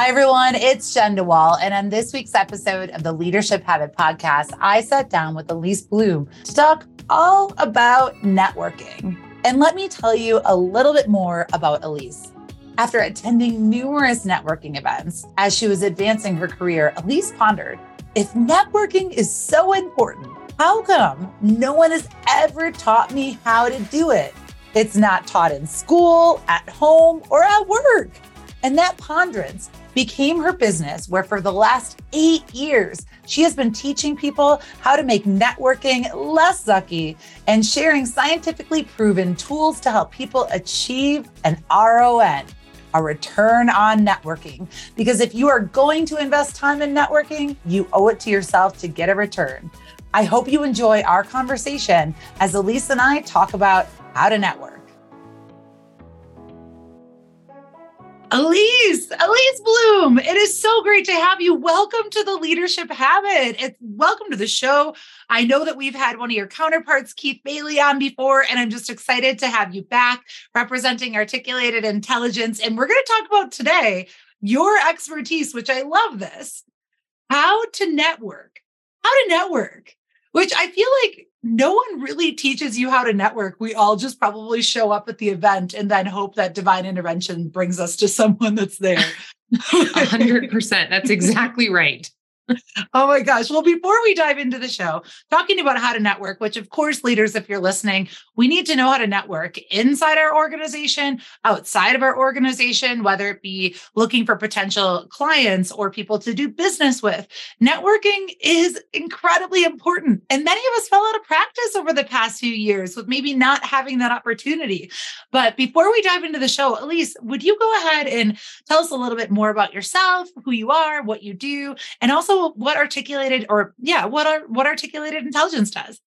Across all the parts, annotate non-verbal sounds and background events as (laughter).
Hi, everyone. It's Jenn DeWall. And on this week's episode of the Leadership Habit Podcast, I sat down with Alyce Blum to talk all about networking. And let me tell you a little bit more about Alyce. After attending numerous networking events as she was advancing her career, Alyce pondered if networking is so important, how come no one has ever taught me how to do it? It's not taught in school, at home, or at work. And that ponderance became her business, where for the last eight years, she has been teaching people how to make networking less sucky and sharing scientifically proven tools to help people achieve an RON, a return on networking. Because if you are going to invest time in networking, you owe it to yourself to get a return. I hope you enjoy our conversation as Alyce and I talk about how to network. Alyce, Alyce Blum, it is so great to have you. Welcome to the Leadership Habit. It's welcome to the show. I know that we've had one of your counterparts, Keith Bailey, on before, and I'm just excited to have you back representing articulated intelligence. And we're going to talk about today your expertise, which I love this how to network, how to network, which I feel like no one really teaches you how to network. We all just probably show up at the event and then hope that divine intervention brings us to (laughs) someone that's there. 100%. That's (laughs) exactly right oh my gosh. Well, before we dive into the show, talking about how to network, which of course, leaders, if you're listening, we need to know how to network inside our organization, outside of our organization, whether it be looking for potential clients or people to do business with. Networking is incredibly important. And many of us fell out of practice over the past few years with maybe not having that opportunity. But before we dive into the show, Alyce, would you go ahead and tell us a little bit more about yourself, who you are, what you do, and also what articulated or yeah, what are what articulated intelligence does.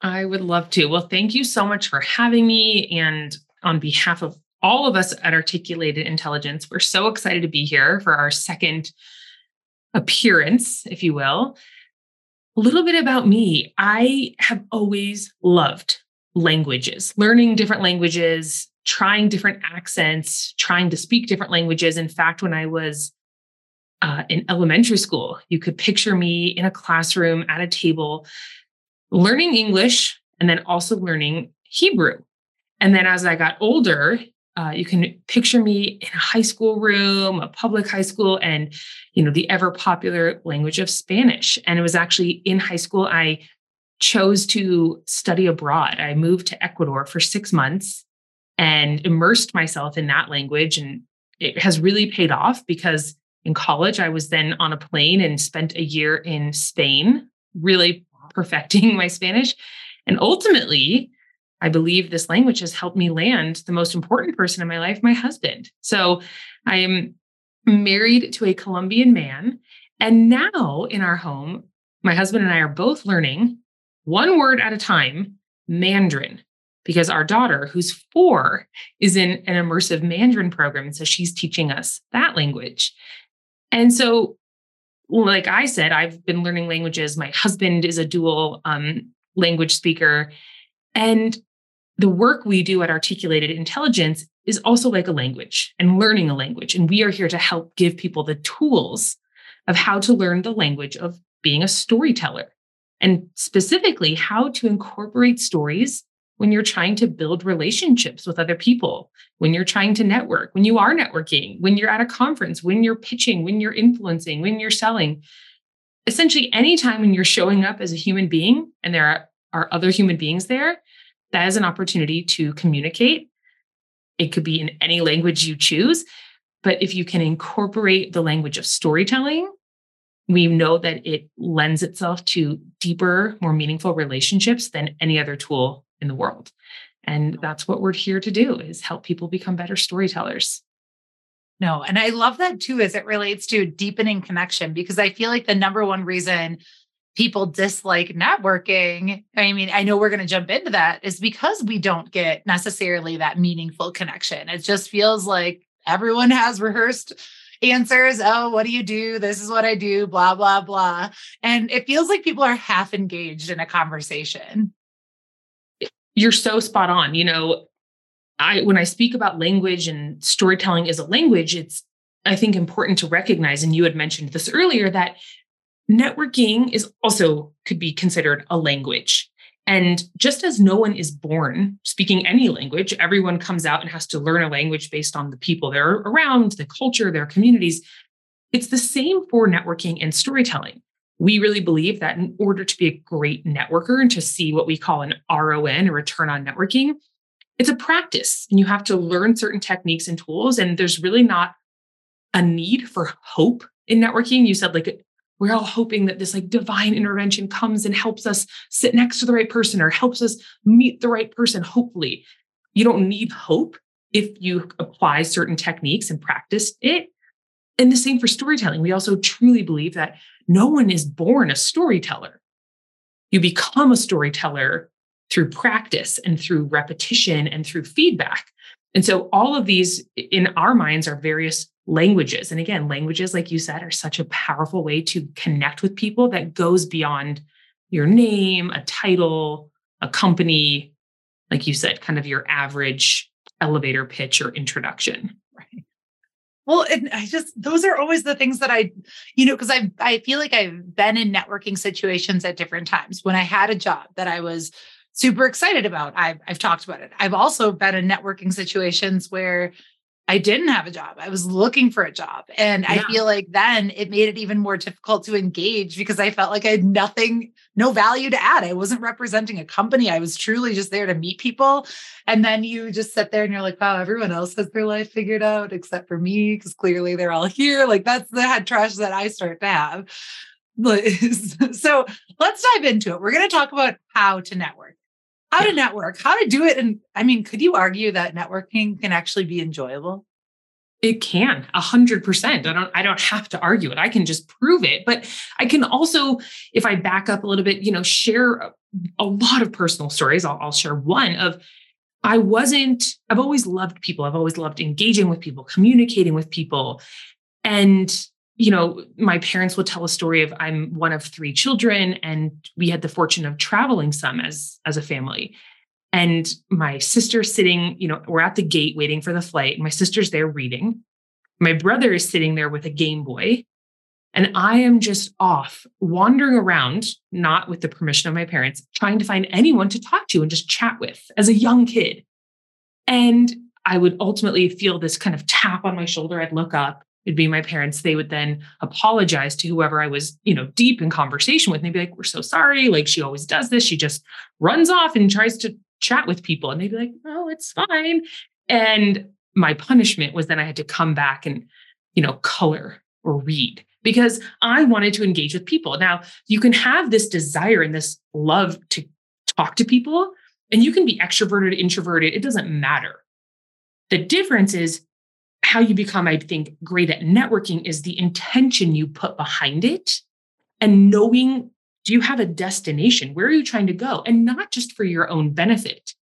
I would love to. Well, thank you so much for having me. And on behalf of all of us at Articulated Intelligence, we're so excited to be here for our second appearance, if you will. A little bit about me I have always loved languages, learning different languages, trying different accents, trying to speak different languages. In fact, when I was uh, in elementary school. You could picture me in a classroom at a table learning English and then also learning Hebrew. And then as I got older, uh, you can picture me in a high school room, a public high school, and you know the ever popular language of Spanish. And it was actually in high school I chose to study abroad. I moved to Ecuador for six months and immersed myself in that language, and it has really paid off because in college. I was then on a plane and spent a year in Spain, really perfecting (laughs) my Spanish. And ultimately, I believe this language has helped me land the most important person in my life, my husband. So I am married to a Colombian man. And now in our home, my husband and I are both learning one word at a time Mandarin because our daughter, who's four, is in an immersive Mandarin program. And so she's teaching us that language. And so, like I said, I've been learning languages. My husband is a dual um, language speaker. And the work we do at Articulated Intelligence is also like a language and learning a language. And we are here to help give people the tools of how to learn the language of being a storyteller and specifically how to incorporate stories when you're trying to build relationships with other people, when you're trying to network, when you are networking, when you're at a conference, when you're pitching, when you're influencing, when you're selling. Essentially, anytime when you're showing up as a human being and there are, are other human beings there, that is an opportunity to communicate. It could be in any language you choose. But if you can incorporate the language of storytelling, we know that it lends itself to deeper, more meaningful relationships than any other tool in the world. And that's what we're here to do is help people become better storytellers. No, and I love that too as it relates to deepening connection because I feel like the number one reason people dislike networking, I mean, I know we're going to jump into that is because we don't get necessarily that meaningful connection. It just feels like everyone has rehearsed answers. Oh, what do you do? This is what I do, blah, blah, blah. And it feels like people are half engaged in a conversation you're so spot on. You know, I when I speak about language and storytelling as a language, it's I think, important to recognize, and you had mentioned this earlier, that networking is also could be considered a language. And just as no one is born speaking any language, everyone comes out and has to learn a language based on the people they're around, the culture, their communities. It's the same for networking and storytelling. We really believe that in order to be a great networker and to see what we call an RON, a return on networking, it's a practice and you have to learn certain techniques and tools. And there's really not a need for hope in networking. You said like we're all hoping that this like divine intervention comes and helps us sit next to the right person or helps us meet the right person hopefully you don't need hope if you apply certain techniques and practice it and the same for storytelling we also truly believe that no one is born a storyteller you become a storyteller through practice and through repetition and through feedback and so all of these in our minds are various languages. And again, languages, like you said, are such a powerful way to connect with people that goes beyond your name, a title, a company, like you said, kind of your average elevator pitch or introduction. Right. Well, and I just those are always the things that I, you know, because I I feel like I've been in networking situations at different times. When I had a job that I was super excited about, I've I've talked about it. I've also been in networking situations where I didn't have a job. I was looking for a job. And yeah. I feel like then it made it even more difficult to engage because I felt like I had nothing, no value to add. I wasn't representing a company. I was truly just there to meet people. And then you just sit there and you're like, wow, everyone else has their life figured out except for me, because clearly they're all (laughs) here. Like that's the head trash that I start to have. (laughs) so let's dive into it. We're going to talk about how to network how to network, how to do it. And I mean, could you argue that networking can actually be enjoyable? It can a hundred percent. I don't, I don't have to argue it. I can just prove it. But I can also, if I back up a little bit, you know, share a, a lot of personal stories. I'll, I'll share one of I wasn't, I've always loved people. I've always loved engaging with people, communicating with people. And you know, my parents would tell a story of I'm one of three children, and we had the fortune of traveling some as as a family. And my sister sitting, you know, we're at the gate waiting for the flight. My sister's there reading. My brother is sitting there with a Game Boy. And I am just off wandering around, not with the permission of my parents, trying to find anyone to talk to and just chat with as a young kid. And I would ultimately feel this kind of tap on my shoulder. I'd look up it'd be my parents they would then apologize to whoever i was you know deep in conversation with and they'd be like we're so sorry like she always does this she just runs off and tries to chat with people and they'd be like oh it's fine and my punishment was then i had to come back and you know color or read because i wanted to engage with people. Now you can have this desire and this love to talk to people and you can be extroverted introverted it doesn't matter. The difference is how you become, I think, great at networking is the intention you put behind it and knowing do you have a destination? Where are you trying to go? And not just for your own benefit.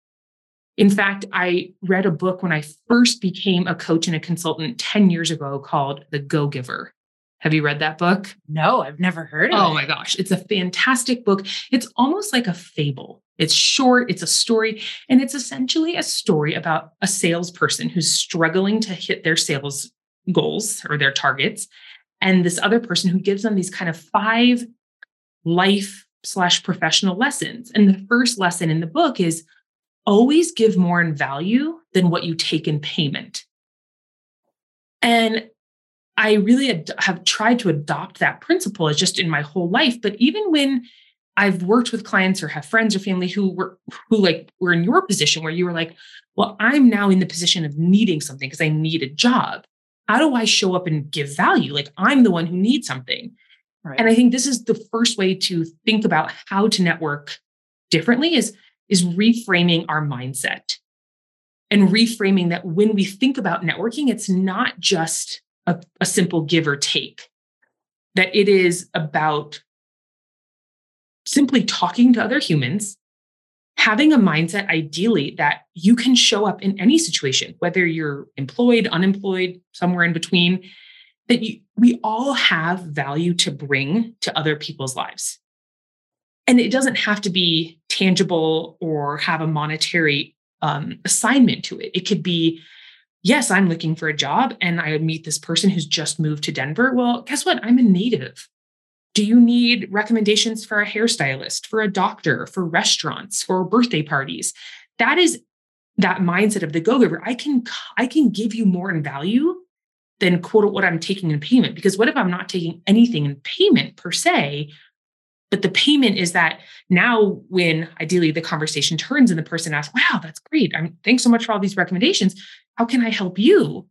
In fact, I read a book when I first became a coach and a consultant 10 years ago called The Go Giver. Have you read that book? No, I've never heard of oh it. Oh my gosh, it's a fantastic book. It's almost like a fable. It's short, it's a story, and it's essentially a story about a salesperson who's struggling to hit their sales goals or their targets. And this other person who gives them these kind of five life slash professional lessons. And the first lesson in the book is always give more in value than what you take in payment. And I really ad- have tried to adopt that principle as just in my whole life. But even when I've worked with clients or have friends or family who were who like were in your position where you were like, well, I'm now in the position of needing something because I need a job. How do I show up and give value? Like I'm the one who needs something. Right. And I think this is the first way to think about how to network differently is, is reframing our mindset and reframing that when we think about networking, it's not just a, a simple give or take, that it is about simply talking to other humans, having a mindset ideally that you can show up in any situation, whether you're employed, unemployed, somewhere in between, that you, we all have value to bring to other people's lives. And it doesn't have to be tangible or have a monetary um, assignment to it. It could be yes, I'm looking for a job and I meet this person who's just moved to Denver. Well, guess what? I'm a native. Do you need recommendations for a hairstylist, for a doctor, for restaurants, for birthday parties? That is that mindset of the go-giver. I can I can give you more in value than quote what I'm taking in payment. Because what if I'm not taking anything in payment per se? But the payment is that now when ideally the conversation turns and the person asks, wow, that's great. I'm thanks so much for all these recommendations. How can I help you?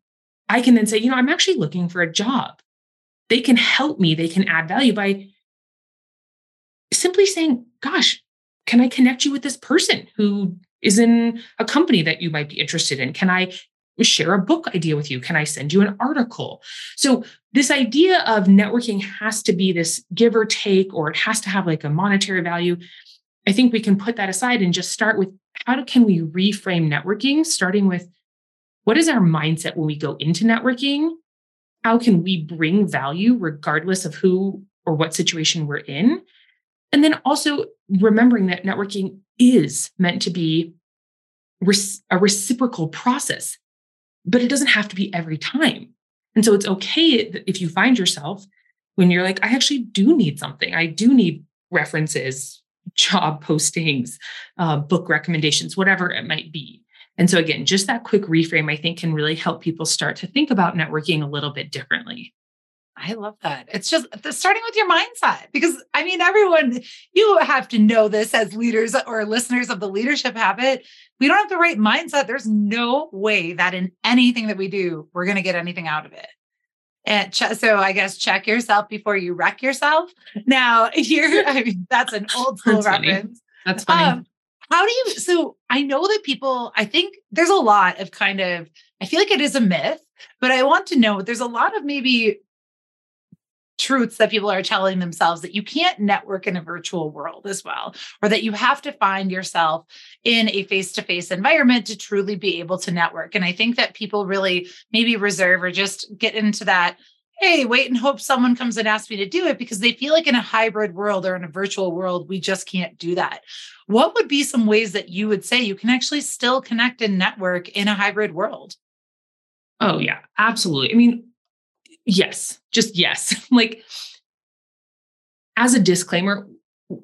I can then say, you know, I'm actually looking for a job. They can help me, they can add value by simply saying, gosh, can I connect you with this person who is in a company that you might be interested in? Can I share a book idea with you? Can I send you an article? So, this idea of networking has to be this give or take, or it has to have like a monetary value. I think we can put that aside and just start with how can we reframe networking, starting with what is our mindset when we go into networking? How can we bring value regardless of who or what situation we're in? And then also remembering that networking is meant to be a reciprocal process but it doesn't have to be every time. And so it's okay if you find yourself when you're like, I actually do need something. I do need references, job postings, uh, book recommendations, whatever it might be. And so, again, just that quick reframe, I think, can really help people start to think about networking a little bit differently. I love that. It's just starting with your mindset because I mean, everyone, you have to know this as leaders or listeners of the leadership habit. We don't have the right mindset. There's no way that in anything that we do, we're going to get anything out of it. And ch- so I guess check yourself before you wreck yourself. Now, (laughs) here, I mean, that's an old (laughs) school that's reference. Funny. That's funny. Um, how do you, so I know that people, I think there's a lot of kind of, I feel like it is a myth, but I want to know there's a lot of maybe truths that people are telling themselves that you can't network in a virtual world as well, or that you have to find yourself in a face to face environment to truly be able to network. And I think that people really maybe reserve or just get into that. Hey, wait and hope someone comes and asks me to do it because they feel like in a hybrid world or in a virtual world, we just can't do that. What would be some ways that you would say you can actually still connect and network in a hybrid world? Oh, yeah, absolutely. I mean, yes, just yes. (laughs) like, as a disclaimer,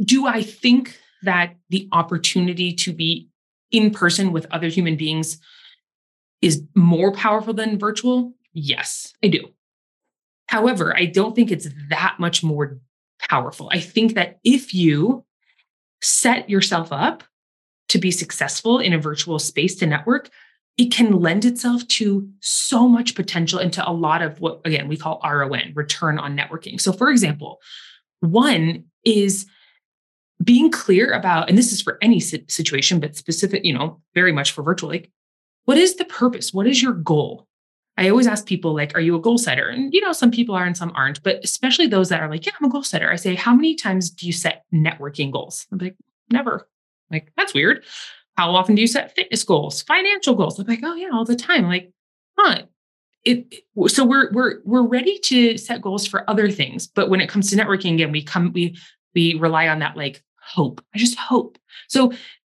do I think that the opportunity to be in person with other human beings is more powerful than virtual? Yes, I do. However, I don't think it's that much more powerful. I think that if you set yourself up to be successful in a virtual space to network, it can lend itself to so much potential into a lot of what, again, we call RON, return on networking. So, for example, one is being clear about, and this is for any situation, but specific, you know, very much for virtual, like, what is the purpose? What is your goal? I always ask people, like, are you a goal setter? And, you know, some people are and some aren't, but especially those that are like, yeah, I'm a goal setter. I say, how many times do you set networking goals? I'm like, never. I'm like, that's weird. How often do you set fitness goals, financial goals? I'm like, oh yeah, all the time. I'm like, huh. It, it, so we're we're we're ready to set goals for other things, but when it comes to networking, again, we come we we rely on that like hope. I just hope. So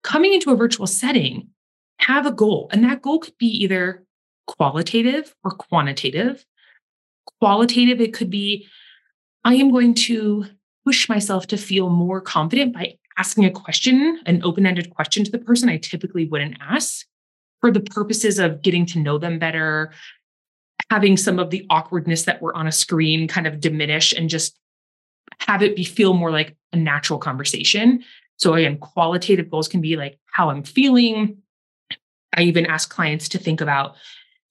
coming into a virtual setting, have a goal, and that goal could be either qualitative or quantitative. Qualitative, it could be I am going to push myself to feel more confident by asking a question, an open ended question to the person I typically wouldn't ask for the purposes of getting to know them better, having some of the awkwardness that we're on a screen kind of diminish and just have it be feel more like a natural conversation. So again, qualitative goals can be like how I'm feeling. I even ask clients to think about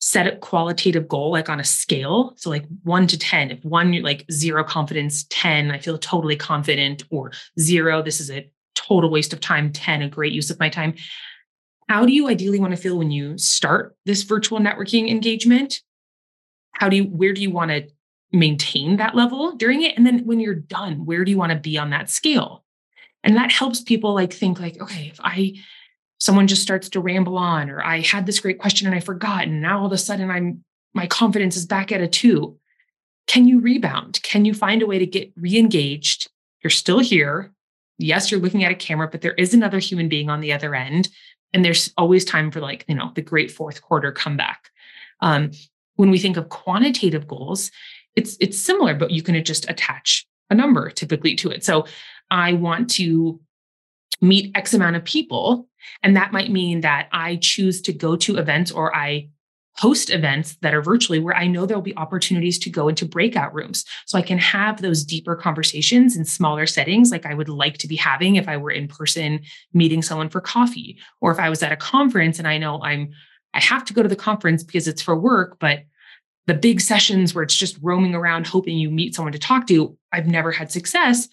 set a qualitative goal like on a scale. So like 1 to 10 if 1 you're like 0 confidence 10 i feel totally confident or 0 this is a total waste of time 10 a great use of my time. How do you ideally want to feel when you start this virtual networking engagement? How do you where do you want to maintain that level during it? And then when you're done where do you want to be on that scale? And that helps people like think like okay if i someone just starts to ramble on or i had this great question and i forgot and now all of a sudden i'm my confidence is back at a 2 can you rebound can you find a way to get re-engaged you're still here yes, you're looking at a camera, but there is another human being on the other end. And there's always time for like, you know, the great fourth quarter comeback. Um, when we think of quantitative goals, it's it's similar, but you can just attach a number typically to it. So I want to meet X amount of people. And that might mean that I choose to go to events or I host events that are virtually where I know there'll be opportunities to go into breakout rooms. So I can have those deeper conversations in smaller settings, like I would like to be having if I were in person meeting someone for coffee, or if I was at a conference and I know I'm I have to go to the conference because it's for work, but the big sessions where it's just roaming around hoping you meet someone to talk to, I've never had success.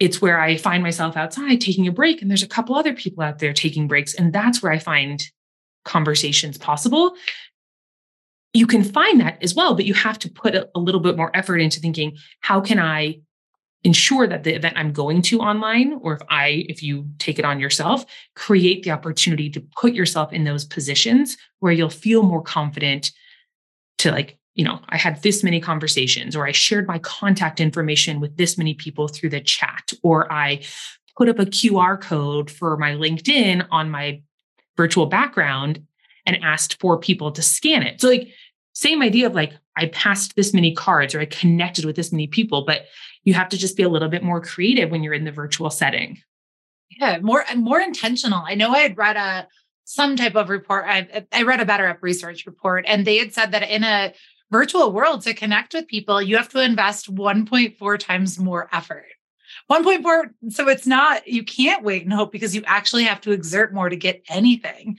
It's where I find myself outside taking a break, and there's a couple other people out there taking breaks. And that's where I find conversations possible you can find that as well, but you have to put a, little bit more effort into thinking, how can I ensure that the event I'm going to online, or if I, if you take it on yourself, create the opportunity to put yourself in those positions where you'll feel more confident to like, you know, I had this many conversations, or I shared my contact information with this many people through the chat, or I put up a QR code for my LinkedIn on my virtual background and asked for people to scan it. So like same idea of like I passed this many cards or I connected with this many people, but you have to just be a little bit more creative when you're in the virtual setting. Yeah, more and more intentional. I know I had read a some type of report. I, I read a BetterUp research report, and they had said that in a virtual world to connect with people, you have to invest 1.4 times more effort. 1.4. So it's not, you can't wait and hope because you actually have to exert more to get anything.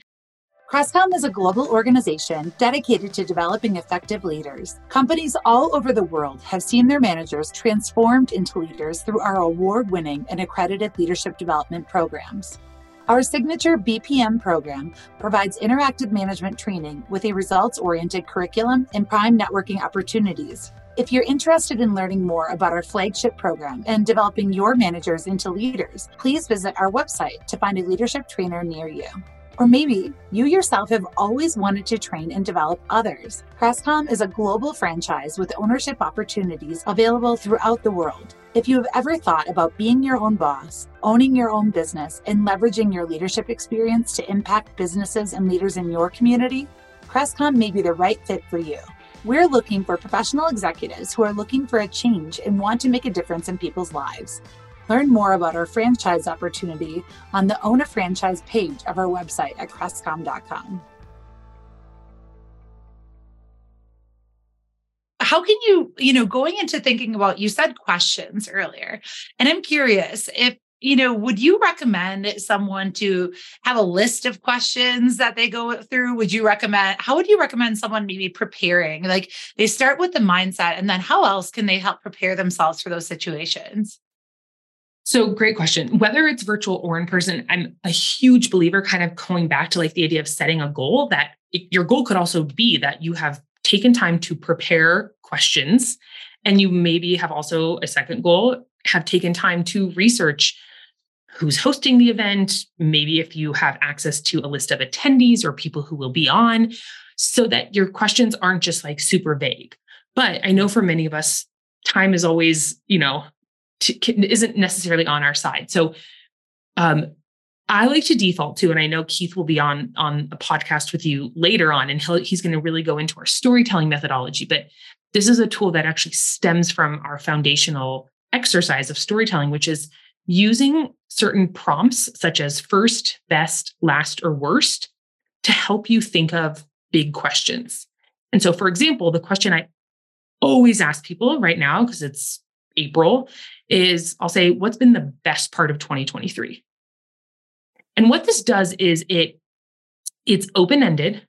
Crestcom is a global organization dedicated to developing effective leaders. Companies all over the world have seen their managers transformed into leaders through our award winning and accredited leadership development programs. Our signature BPM program provides interactive management training with a results oriented curriculum and prime networking opportunities. If you're interested in learning more about our flagship program and developing your managers into leaders, please visit our website to find a leadership trainer near you. Or maybe you yourself have always wanted to train and develop others. Crestcom is a global franchise with ownership opportunities available throughout the world. If you have ever thought about being your own boss, owning your own business, and leveraging your leadership experience to impact businesses and leaders in your community, Crestcom may be the right fit for you. We're looking for professional executives who are looking for a change and want to make a difference in people's lives. Learn more about our franchise opportunity on the Own a Franchise page of our website at crestcom.com. How can you, you know, going into thinking about, you said questions earlier, and I'm curious if you know, would you recommend someone to have a list of questions that they go through? Would you recommend, how would you recommend someone maybe preparing? Like they start with the mindset, and then how else can they help prepare themselves for those situations? So, great question. Whether it's virtual or in person, I'm a huge believer, kind of going back to like the idea of setting a goal that your goal could also be that you have taken time to prepare questions. And you maybe have also a second goal, have taken time to research who's hosting the event, maybe if you have access to a list of attendees or people who will be on, so that your questions aren't just like super vague. But I know for many of us, time is always, you know, to, isn't necessarily on our side. So um, I like to default to, and I know Keith will be on on a podcast with you later on, and he's going to really go into our storytelling methodology. But this is a tool that actually stems from our foundational exercise of storytelling, which is using certain prompts such as first, best, last, or worst to help you think of big questions. And so, for example, the question I always ask people right now, because it's April, is I'll say, what's been the best part of 2023? And what this does is it it's open-ended.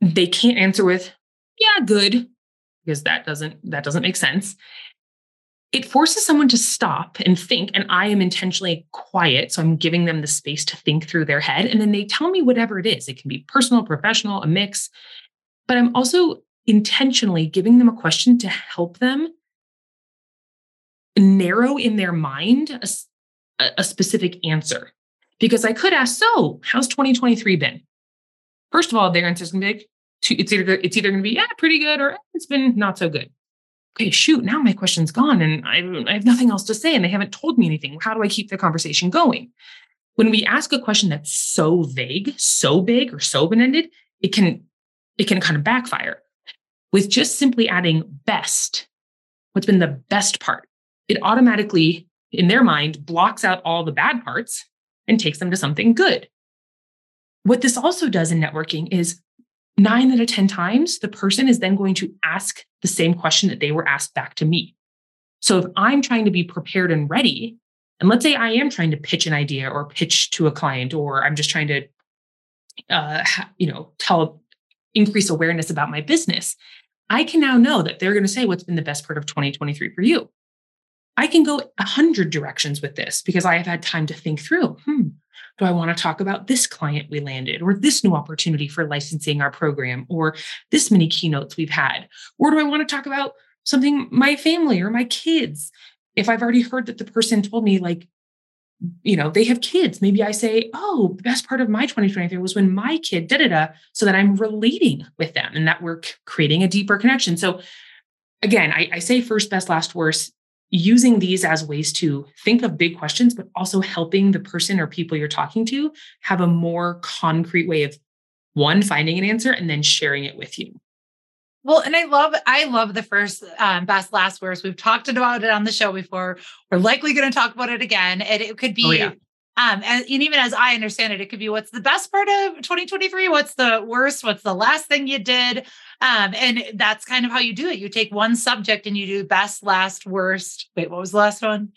They can't answer with, yeah, good, because that doesn't that doesn't make sense. It forces someone to stop and think, and I am intentionally quiet. So I'm giving them the space to think through their head. And then they tell me whatever it is. It can be personal, professional, a mix. But I'm also intentionally giving them a question to help them narrow in their mind a, a specific answer. Because I could ask, so how's 2023 been? First of all, their answer is going to be like, it's either it's either going to be yeah pretty good or eh, it's been not so good okay shoot now my question's gone and I, I have nothing else to say and they haven't told me anything how do i keep the conversation going when we ask a question that's so vague so big or so open-ended it can it can kind of backfire. With just simply adding best, what's been the best part, it automatically, in their mind, blocks out all the bad parts and takes them to something good. What this also does in networking is nine out of 10 times, the person is then going to ask the same question that they were asked back to me. So if I'm trying to be prepared and ready, and let's say I am trying to pitch an idea or pitch to a client, or I'm just trying to, uh, you know, tell, increase awareness about my business, I can now know that they're going to say what's been the best part of 2023 for you. I can go a hundred directions with this because I have had time to think through. Hmm, do I want to talk about this client we landed, or this new opportunity for licensing our program, or this many keynotes we've had? Or do I want to talk about something my family or my kids? If I've already heard that the person told me, like, you know, they have kids, maybe I say, oh, the best part of my 2023 was when my kid da da da, so that I'm relating with them and that we're creating a deeper connection. So, again, I, I say first, best, last, worst using these as ways to think of big questions, but also helping the person or people you're talking to have a more concrete way of one, finding an answer and then sharing it with you. Well, and I love, I love the first um, best last words. We've talked about it on the show before. We're likely going to talk about it again. And it could be, oh, yeah. Um, and, and even as I understand it, it could be what's the best part of 2023? What's the worst? What's the last thing you did? Um, and that's kind of how you do it. You take one subject and you do best, last, worst. Wait, what was the last one?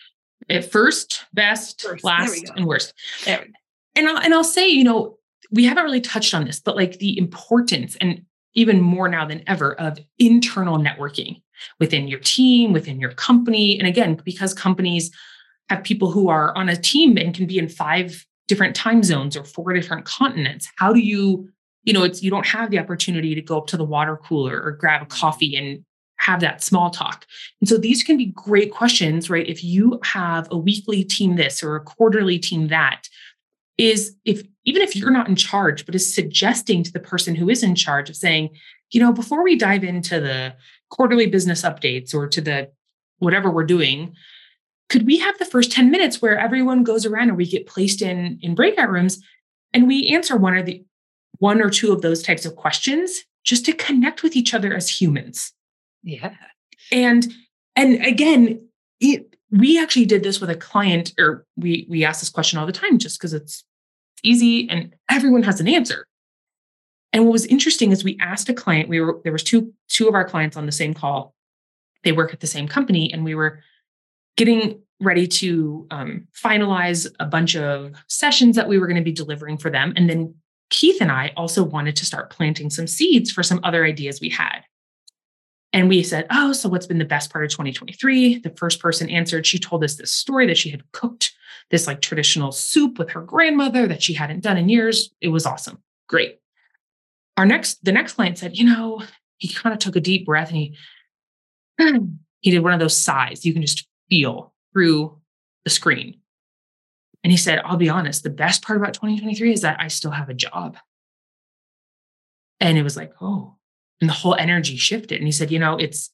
At first, best, first. last, and worst. And I'll, and I'll say, you know, we haven't really touched on this, but like the importance and even more now than ever of internal networking within your team, within your company. And again, because companies have people who are on a team and can be in five different time zones or four different continents, how do you you know, it's you don't have the opportunity to go up to the water cooler or grab a mm-hmm. coffee and have that small talk. And so these can be great questions, right? If you have a weekly team this or a quarterly team that, is if even if you're not in charge, but is suggesting to the person who is in charge of saying, you know, before we dive into the quarterly business updates or to the whatever we're doing, could we have the first 10 minutes where everyone goes around or we get placed in in breakout rooms and we answer one or the one or two of those types of questions just to connect with each other as humans. Yeah. And and again, it, we actually did this with a client or we we ask this question all the time just because it's easy and everyone has an answer. And what was interesting is we asked a client, we were there was two two of our clients on the same call. They work at the same company and we were getting ready to um, finalize a bunch of sessions that we were going to be delivering for them and then Keith and I also wanted to start planting some seeds for some other ideas we had. And we said, Oh, so what's been the best part of 2023? The first person answered, she told us this story that she had cooked this like traditional soup with her grandmother that she hadn't done in years. It was awesome. Great. Our next, the next client said, You know, he kind of took a deep breath and he, (clears throat) he did one of those sighs you can just feel through the screen. And he said, I'll be honest, the best part about 2023 is that I still have a job. And it was like, oh, and the whole energy shifted. And he said, you know, it's,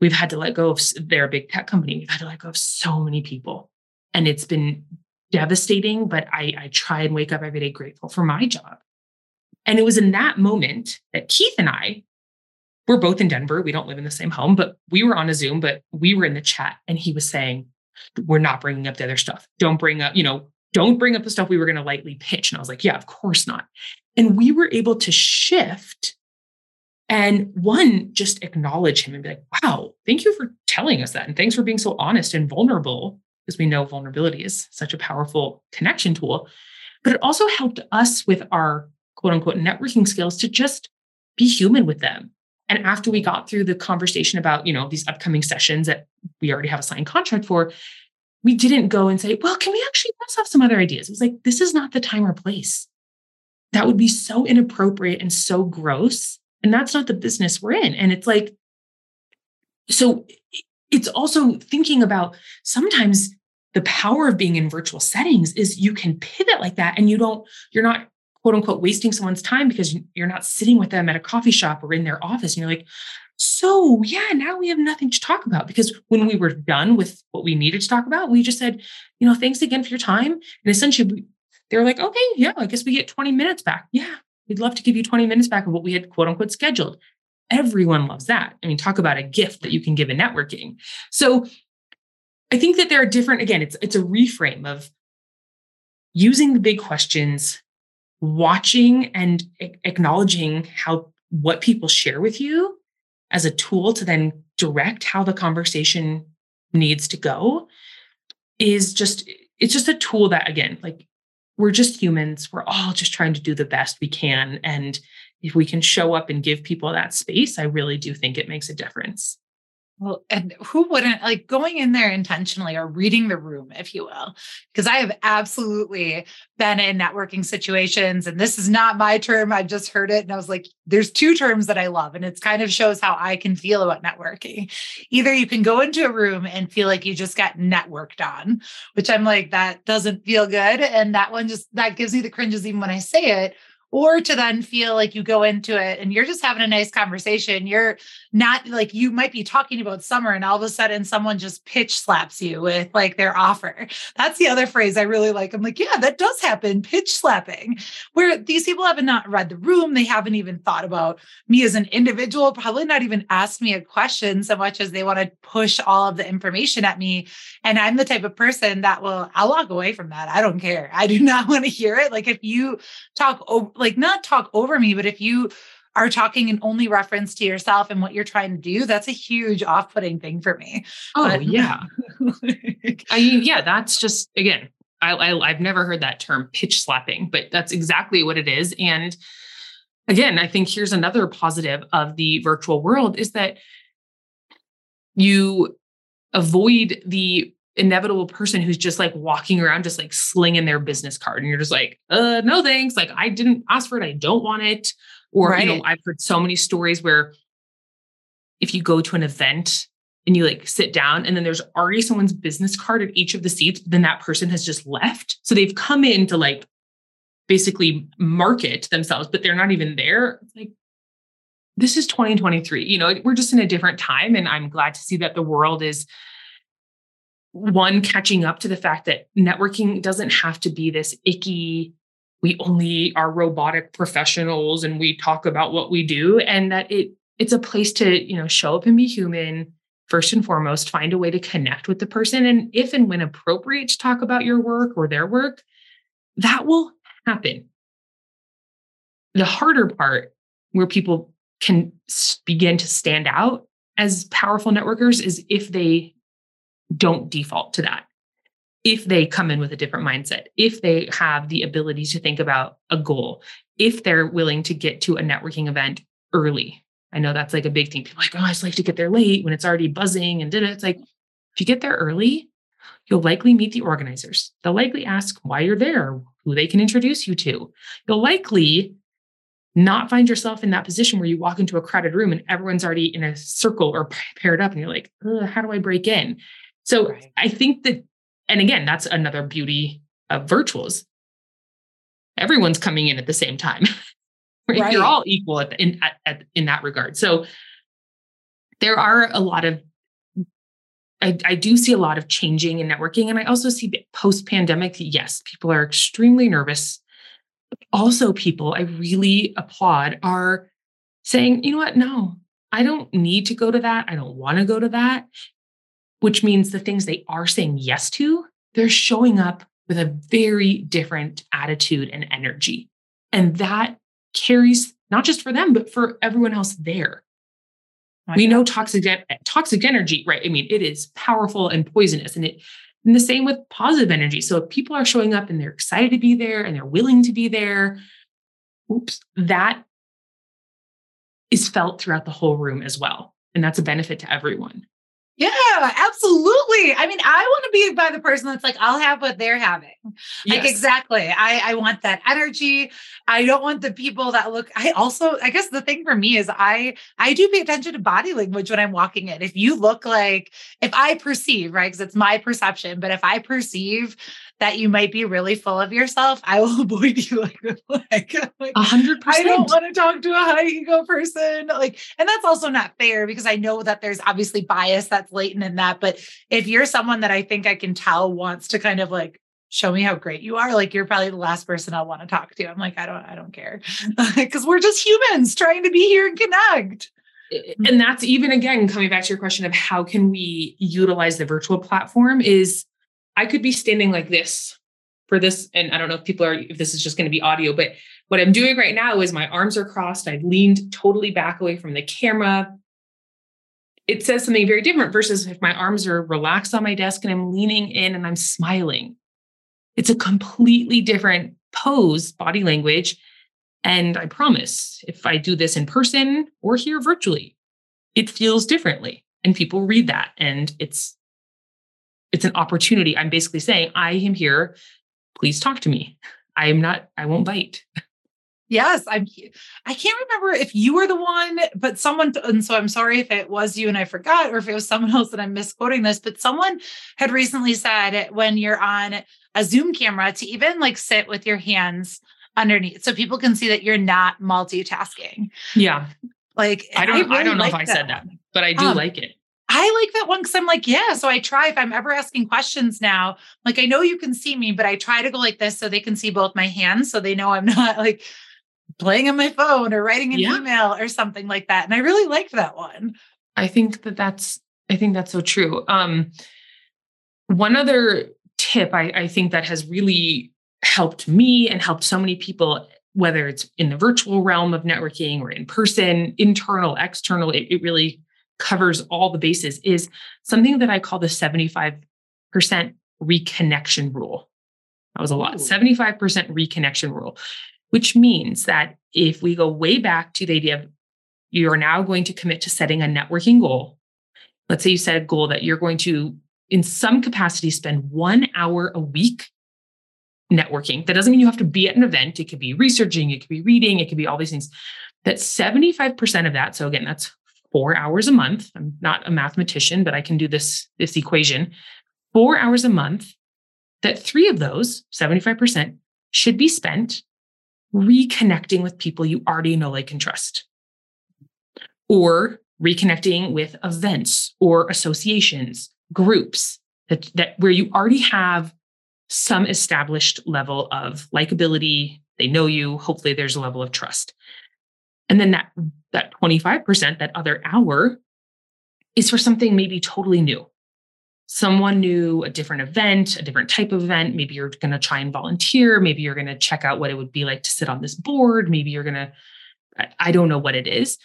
we've had to let go of, they're a big tech company. We've had to let go of so many people. And it's been devastating, but I, I try and wake up every day grateful for my job. And it was in that moment that Keith and I we're both in Denver. We don't live in the same home, but we were on a Zoom, but we were in the chat and he was saying, we're not bringing up the other stuff. Don't bring up, you know, don't bring up the stuff we were going to lightly pitch. And I was like, yeah, of course not. And we were able to shift and one, just acknowledge him and be like, wow, thank you for telling us that. And thanks for being so honest and vulnerable, because we know vulnerability is such a powerful connection tool. But it also helped us with our quote unquote networking skills to just be human with them. And after we got through the conversation about, you know, these upcoming sessions that we already have a signed contract for, we didn't go and say, well, can we actually let's have some other ideas? It was like, this is not the time or place. That would be so inappropriate and so gross. And that's not the business we're in. And it's like, so it's also thinking about sometimes the power of being in virtual settings is you can pivot like that and you don't, you're not quote unquote wasting someone's time because you're not sitting with them at a coffee shop or in their office and you're like, so, yeah, now we have nothing to talk about because when we were done with what we needed to talk about, we just said, you know, thanks again for your time. And essentially, they were like, okay, yeah, I guess we get 20 minutes back. Yeah, we'd love to give you 20 minutes back of what we had quote unquote scheduled. Everyone loves that. I mean, talk about a gift that you can give in networking. So I think that there are different, again, it's it's a reframe of using the big questions, watching and acknowledging how what people share with you as a tool to then direct how the conversation needs to go is just it's just a tool that again like we're just humans. We're all just trying to do the best we can. And if we can show up and give people that space i really do think it makes a difference well, and who wouldn't like going in there intentionally or reading the room, if you will? Because I have absolutely been in networking situations, and this is not my term. I've just heard it. And I was like, there's two terms that I love, and it kind of shows how I can feel about networking. Either you can go into a room and feel like you just got networked on, which I'm like, that doesn't feel good. And that one just that gives me the cringes even when I say it or to then feel like you go into it and you're just having a nice conversation. You're not like you might be talking about summer and all of a sudden someone just pitch slaps you with like their offer. That's the other phrase I really like. I'm like, yeah, that does happen. Pitch slapping, where these people haven't not read the room. They haven't even thought about me as an individual, probably not even asked me a question so much as they want to push all of the information at me. And I'm the type of person that will, I'll walk away from that. I don't care. I do (laughs) not want to hear it. Like if you talk like not talk over me, but if you are talking in only reference to yourself and what you're trying to do, that's a huge off-putting thing for me. Oh but, yeah. like, (laughs) I mean, yeah, that's just again, I, I I've never heard that term pitch slapping, but that's exactly what it is. And again, I think here's another positive of the virtual world is that you avoid the inevitable person who's just like walking around, just like slinging their business card. And you're just like, uh, no thanks. Like, I didn't ask for it. I don't want it. Or, right. you know, I've heard so many stories where if you go to an event and you like sit down and then there's already someone's business card at each of the seats, then that person has just left. So they've come in to like basically market themselves, but they're not even there. It's like, this is 2023. You know, we're just in a different time. And I'm glad to see that the world is one catching up to the fact that networking doesn't have to be this icky we only are robotic professionals and we talk about what we do and that it it's a place to you know show up and be human first and foremost find a way to connect with the person and if and when appropriate to talk about your work or their work that will happen. The harder part where people can begin to stand out as powerful networkers is if they don't default to that. If they come in with a different mindset, if they have the ability to think about a goal, if they're willing to get to a networking event early. I know that's like a big thing. People like, oh, I just like to get there late when it's already buzzing and did it. It's like, if you get there early, you'll likely meet the organizers. They'll likely ask why you're there, who they can introduce you to. You'll likely not find yourself in that position where you walk into a crowded room and everyone's already in a circle or (laughs) paired up and you're like, how do I break in? So right. I think that, and again, that's another beauty of virtuals. Everyone's coming in at the same time. right? (laughs) right. You're all equal at, in at, at, in that regard. So there are a lot of I, I, do see a lot of changing in networking. And I also see post pandemic, yes, people are extremely nervous. But also, people I really applaud are saying, you know what? No, I don't need to go to that. I don't want to go to that which means the things they are saying yes to, they're showing up with a very different attitude and energy. And that carries not just for them, but for everyone else there. Oh we know toxic toxic energy, right? I mean, it is powerful and poisonous, and it and the same with positive energy. So if people are showing up and they're excited to be there and they're willing to be there, oops, that is felt throughout the whole room as well. And that's a benefit to everyone. Yeah, absolutely. I mean, I want to be by the person that's like, I'll have what they're having. Yes. Like, exactly. I, I want that energy. I don't want the people that look. I also, I guess the thing for me is I, I do pay attention to body language when I'm walking in. If you look like, if I perceive, right, because it's my perception, but if I perceive that you might be really full of yourself, I will (laughs) avoid you (laughs) like like a hundred percent. I don't want to talk to a high ego person. Like, and that's also not fair because I know that there's obviously bias that's latent in that. But if you're someone that I think I can tell wants to kind of like show me how great you are, like you're probably the last person I'll want to talk to. I'm like, I don't, I don't care. (laughs) Because we're just humans trying to be here and connect. Mm. And that's even again coming back to your question of how can we utilize the virtual platform is I could be standing like this for this. And I don't know if people are, if this is just going to be audio, but what I'm doing right now is my arms are crossed. I've leaned totally back away from the camera. It says something very different versus if my arms are relaxed on my desk and I'm leaning in and I'm smiling. It's a completely different pose, body language. And I promise if I do this in person or here virtually, it feels differently. And people read that. And it's it's an opportunity. I'm basically saying, I am here. Please talk to me. I am not, I won't bite. Yes, I'm. I can't remember if you were the one, but someone. And so I'm sorry if it was you and I forgot, or if it was someone (laughs) else that I'm misquoting this. But someone had recently said when you're on a Zoom camera to even like sit with your hands underneath, so people can see that you're not multitasking. Yeah, like I don't. I, really I don't know if I that. said that, but I do um, like it. I like that one because I'm like, yeah. So I try if I'm ever asking questions now, like I know you can see me, but I try to go like this so they can see both my hands, so they know I'm (laughs) not like playing on my phone or writing an yeah. email or something like that. And I really liked that one. I think that that's, I think that's so true. Um, one other tip I, I think that has really helped me and helped so many people, whether it's in the virtual realm of networking or in person, internal, external, it, it really covers all the bases, is something that I call the 75% reconnection rule. That was a lot. Ooh. 75% reconnection rule which means that if we go way back to the idea of you are now going to commit to setting a networking goal, let's say you set a goal that you're going to, in some capacity, spend one hour a week networking. That doesn't mean you have to be at an event. It could be researching, it could be reading, it could be all these things. That 75% of that, so again, that's four hours a month. I'm not a mathematician, but I can do this, this equation. Four hours a month, that three of those, 75%, should be spent reconnecting with people you already know, like, and trust, or reconnecting with events or associations, groups that, that where you already have some established level of likability. They know you. Hopefully, there's a level of trust. And then that that 25%, that other hour, is for something maybe totally new someone new, a different event, a different type of event. Maybe you're going to try and volunteer. Maybe you're going to check out what it would be like to sit on this board. Maybe you're going to, I don't know what it is.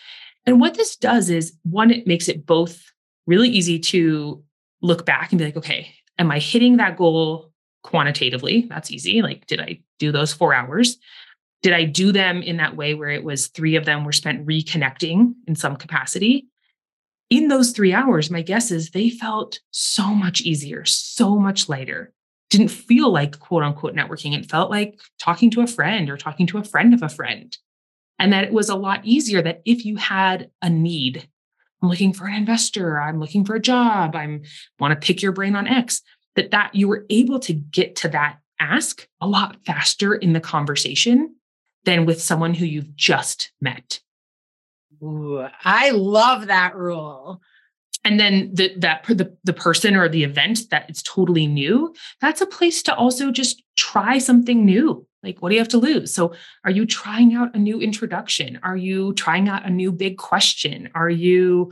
And what this does is one, it makes it both really easy to look back and be like, okay, am I hitting that goal quantitatively? That's easy. Like, did I do those four hours? Did I do them in that way where it was three of them were spent reconnecting in some capacity? in those three hours, my guess is they felt so much easier, so much lighter. Didn't feel like quote unquote networking. It felt like talking to a friend or talking to a friend of a friend. And that it was a lot easier that if you had a need, I'm looking for an investor, I'm looking for a job, I'm want to pick your brain on X, that that you were able to get to that ask a lot faster in the conversation than with someone who you've just met. Ooh, I love that rule. And then the, that the, the person or the event that it's totally new, that's a place to also just try something new. Like, what do you have to lose? So, are you trying out a new introduction? Are you trying out a new big question? Are you,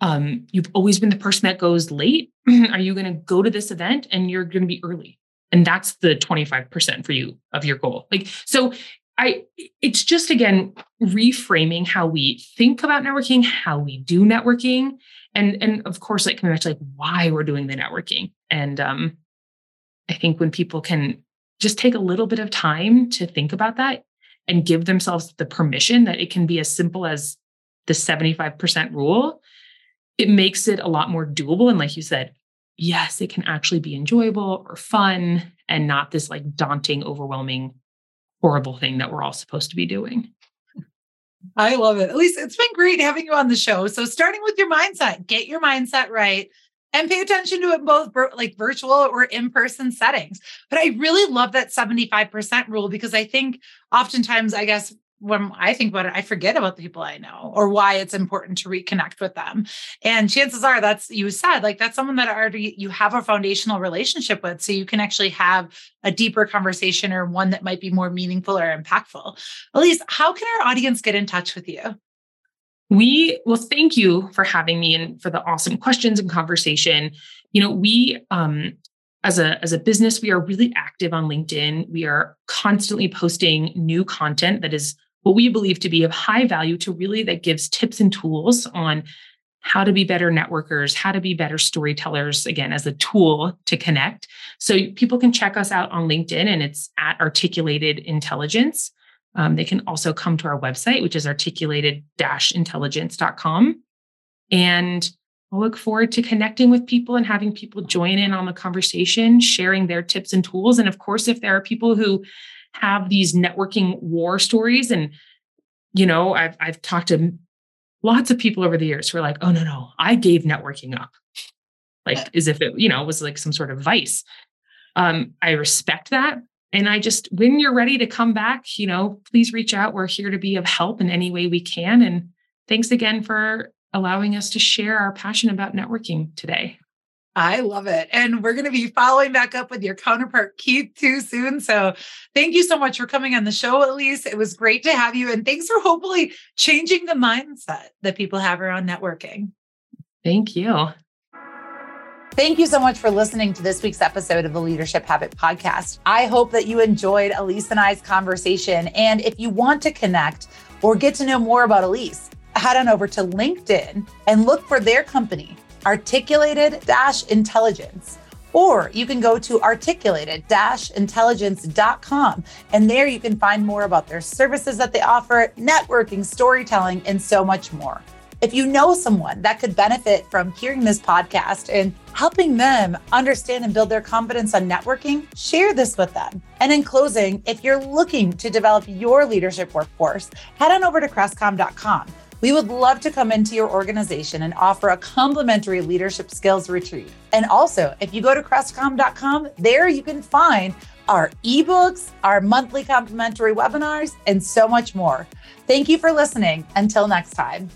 um, you've always been the person that goes late? (clears throat) are you going to go to this event and you're going to be early? And that's the 25% for you of your goal. Like, so I it's just again reframing how we think about networking, how we do networking, and and of course, like coming back to like why we're doing the networking. And um, I think when people can just take a little bit of time to think about that and give themselves the permission that it can be as simple as the 75% rule, it makes it a lot more doable. And like you said, yes, it can actually be enjoyable or fun and not this like daunting, overwhelming horrible thing that we're all supposed to be doing. I love it. At least it's been great having you on the show. So starting with your mindset, get your mindset right and pay attention to it both like virtual or in-person settings. But I really love that 75% rule because I think oftentimes I guess when I think about it, I forget about the people I know or why it's important to reconnect with them. And chances are that's you said, like that's someone that already you have a foundational relationship with. So you can actually have a deeper conversation or one that might be more meaningful or impactful. Alyce, how can our audience get in touch with you? We well, thank you for having me and for the awesome questions and conversation. You know, we um as a as a business we are really active on linkedin we are constantly posting new content that is what we believe to be of high value to really that gives tips and tools on how to be better networkers how to be better storytellers again as a tool to connect. So people can check us out on linkedin and it's at articulated intelligence. Um, they can also come to our website which is articulated-intelligence.com and I look forward to connecting with people and having people join in on the conversation, sharing their tips and tools. And of course, if there are people who have these networking war stories, and you know, I've I've talked to lots of people over the years who are like, "Oh no, no, I gave networking up," like as if it you know was like some sort of vice. Um, I respect that, and I just when you're ready to come back, you know, please reach out. We're here to be of help in any way we can. And thanks again for allowing us to share our passion about networking today. I love it. And we're going to be following back up with your counterpart, Keith, too soon. So thank you so much for coming on the show, Alyce. It was great to have you. And thanks for hopefully changing the mindset that people have around networking. Thank you. Thank you so much for listening to this week's episode of the Leadership Habit Podcast. I hope that you enjoyed Alyce and I's conversation. And if you want to connect or get to know more about Alyce, head on over to LinkedIn and look for their company, Articulated Intelligence. Or you can go to articulated intelligence.com. And there you can find more about their services that they offer, networking, storytelling, and so much more. If you know someone that could benefit from hearing this podcast and helping them understand and build their confidence on networking, share this with them. And in closing, if you're looking to develop your leadership workforce, head on over to crestcom.com we would love to come into your organization and offer a complimentary leadership skills retreat. And also, if you go to crestcom.com, there you can find our ebooks, our monthly complimentary webinars, and so much more. Thank you for listening. Until next time.